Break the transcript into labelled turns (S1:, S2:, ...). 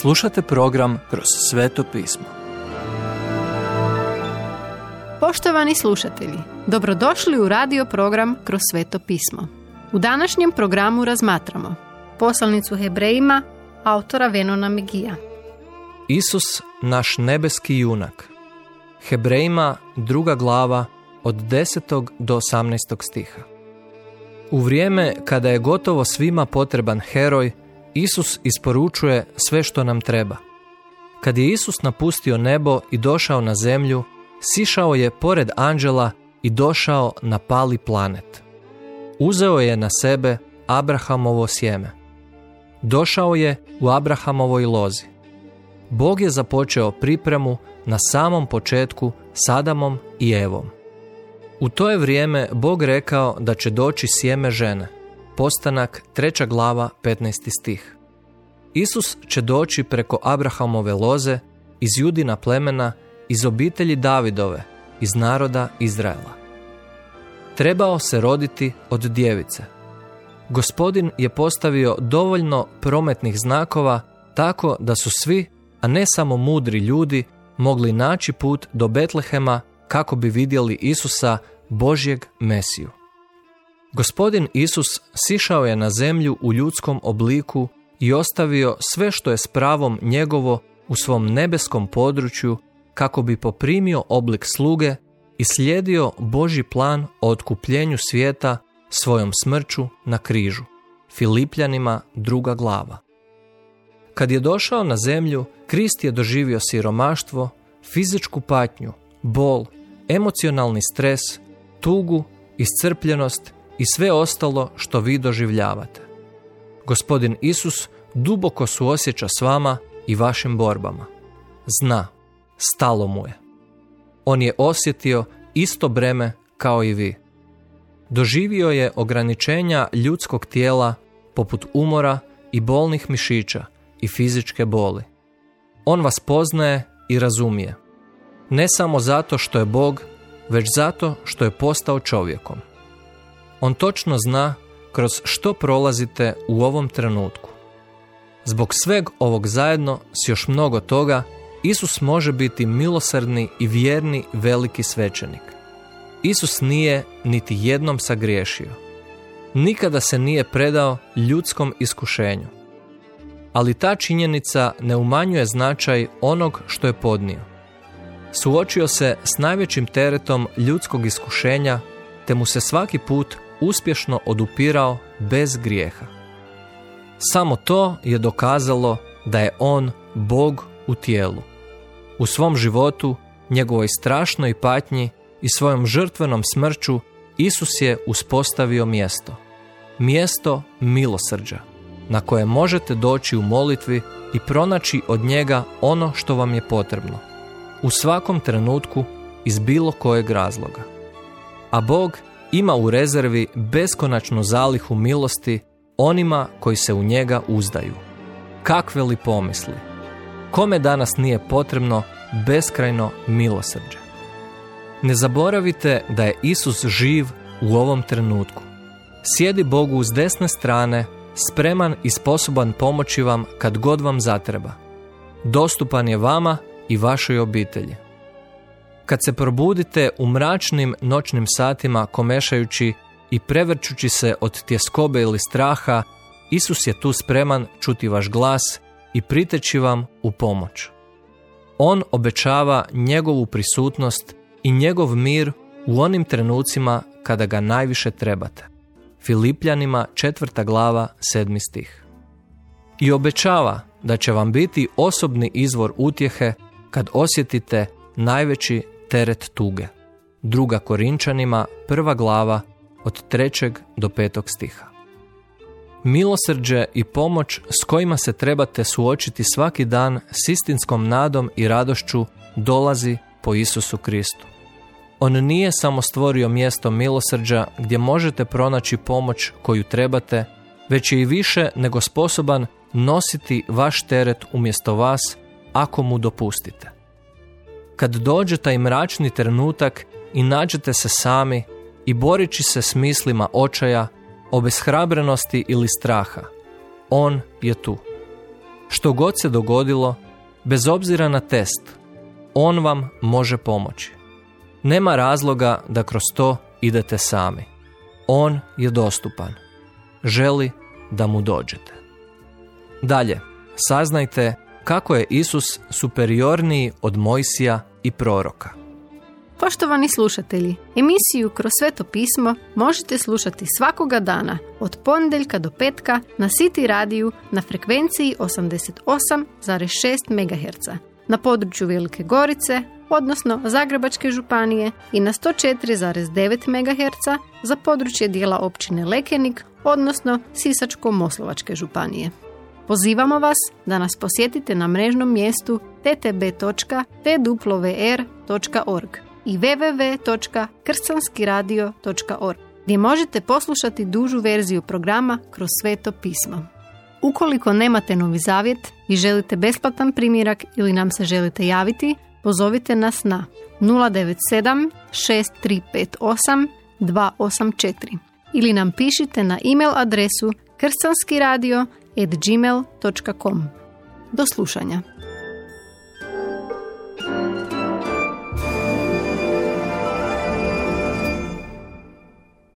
S1: Slušate program Kroz sveto pismo.
S2: Poštovani slušatelji, dobrodošli u radio program Kroz sveto pismo. U današnjem programu razmatramo poslanicu Hebrejima autora Venona Megija.
S1: Isus, naš nebeski junak. Hebrejima druga glava od 10. do 18. stiha. U vrijeme kada je gotovo svima potreban heroj, Isus isporučuje sve što nam treba. Kad je Isus napustio nebo i došao na zemlju, sišao je pored anđela i došao na pali planet. Uzeo je na sebe Abrahamovo sjeme. Došao je u Abrahamovoj lozi. Bog je započeo pripremu na samom početku s Adamom i Evom. U to je vrijeme Bog rekao da će doći sjeme žene. Postanak treća glava 15. stih. Isus će doći preko Abrahamove loze, iz judina plemena, iz obitelji Davidove, iz naroda Izraela. Trebao se roditi od djevice. Gospodin je postavio dovoljno prometnih znakova tako da su svi, a ne samo mudri ljudi, mogli naći put do Betlehema kako bi vidjeli Isusa, Božjeg Mesiju. Gospodin Isus sišao je na zemlju u ljudskom obliku i ostavio sve što je s pravom njegovo u svom nebeskom području kako bi poprimio oblik sluge i slijedio Božji plan o otkupljenju svijeta svojom smrću na križu. Filipljanima druga glava. Kad je došao na zemlju, Krist je doživio siromaštvo, fizičku patnju, bol, emocionalni stres, tugu, iscrpljenost i sve ostalo što vi doživljavate. Gospodin Isus duboko suosjeća s vama i vašim borbama. Zna, stalo mu je. On je osjetio isto breme kao i vi. Doživio je ograničenja ljudskog tijela poput umora i bolnih mišića i fizičke boli. On vas poznaje i razumije. Ne samo zato što je Bog, već zato što je postao čovjekom. On točno zna kroz što prolazite u ovom trenutku. Zbog sveg ovog zajedno s još mnogo toga, Isus može biti milosrdni i vjerni veliki svećenik. Isus nije niti jednom sagriješio. Nikada se nije predao ljudskom iskušenju. Ali ta činjenica ne umanjuje značaj onog što je podnio. Suočio se s najvećim teretom ljudskog iskušenja, te mu se svaki put uspješno odupirao bez grijeha. Samo to je dokazalo da je on Bog u tijelu. U svom životu, njegovoj strašnoj patnji i svojom žrtvenom smrću Isus je uspostavio mjesto. Mjesto milosrđa, na koje možete doći u molitvi i pronaći od njega ono što vam je potrebno. U svakom trenutku iz bilo kojeg razloga. A Bog ima u rezervi beskonačnu zalihu milosti onima koji se u njega uzdaju. Kakve li pomisli? Kome danas nije potrebno beskrajno milosrđe? Ne zaboravite da je Isus živ u ovom trenutku. Sjedi Bogu uz desne strane, spreman i sposoban pomoći vam kad god vam zatreba. Dostupan je vama i vašoj obitelji. Kad se probudite u mračnim noćnim satima komešajući i prevrćući se od tjeskobe ili straha, Isus je tu spreman čuti vaš glas i priteći vam u pomoć. On obećava njegovu prisutnost i njegov mir u onim trenucima kada ga najviše trebate. Filipljanima četvrta glava sedmi stih. I obećava da će vam biti osobni izvor utjehe kad osjetite najveći teret tuge. Druga Korinčanima, prva glava, od trećeg do petog stiha. Milosrđe i pomoć s kojima se trebate suočiti svaki dan s istinskom nadom i radošću dolazi po Isusu Kristu. On nije samo stvorio mjesto milosrđa gdje možete pronaći pomoć koju trebate, već je i više nego sposoban nositi vaš teret umjesto vas ako mu dopustite. Kad dođe taj mračni trenutak i nađete se sami i borići se s mislima očaja, obeshrabrenosti ili straha, on je tu. Što god se dogodilo, bez obzira na test, on vam može pomoći. Nema razloga da kroz to idete sami. On je dostupan. Želi da mu dođete. Dalje, saznajte kako je Isus superiorniji od Mojsija i proroka.
S2: Poštovani slušatelji, emisiju Kroz sveto pismo možete slušati svakoga dana od ponedjeljka do petka na City radiju na frekvenciji 88,6 MHz na području Velike Gorice, odnosno Zagrebačke županije i na 104,9 MHz za područje dijela općine Lekenik, odnosno Sisačko-Moslovačke županije. Pozivamo vas da nas posjetite na mrežnom mjestu ttb.twr.org i www.kršćanskiradio.org gdje možete poslušati dužu verziju programa kroz sveto pismo. Ukoliko nemate novi zavjet i želite besplatan primjerak ili nam se želite javiti, pozovite nas na 097 6358 284 ili nam pišite na e-mail adresu kršćanskiradio.gmail.com. Do slušanja.